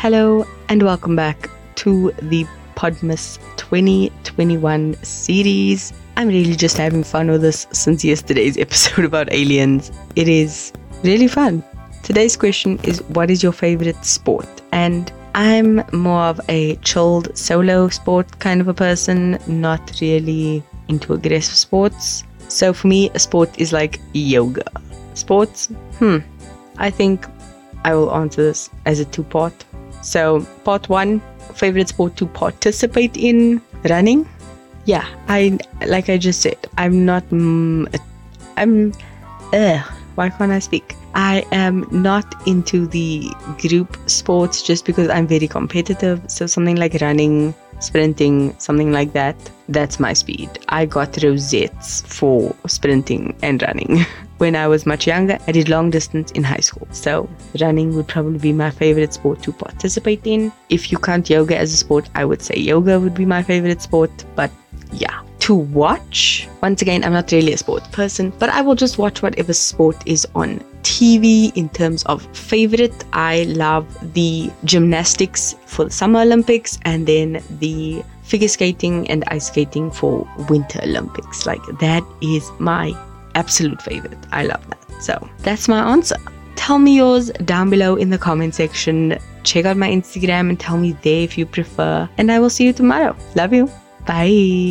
Hello and welcome back to the Podmas 2021 series. I'm really just having fun with this since yesterday's episode about aliens. It is really fun. Today's question is What is your favorite sport? And I'm more of a chilled solo sport kind of a person, not really into aggressive sports. So for me, a sport is like yoga. Sports? Hmm. I think I will answer this as a two part. So, part one favorite sport to participate in running. Yeah, I like I just said, I'm not. Mm, I'm. Uh, why can't I speak? I am not into the group sports just because I'm very competitive. So something like running, sprinting, something like that, that's my speed. I got rosettes for sprinting and running. when I was much younger, I did long distance in high school. So running would probably be my favorite sport to participate in. If you count yoga as a sport, I would say yoga would be my favorite sport. But yeah, to watch, once again, I'm not really a sport person, but I will just watch whatever sport is on TV in terms of favorite. I love the gymnastics for the Summer Olympics and then the figure skating and ice skating for Winter Olympics. Like that is my absolute favorite. I love that. So that's my answer. Tell me yours down below in the comment section. Check out my Instagram and tell me there if you prefer. And I will see you tomorrow. Love you. Bye.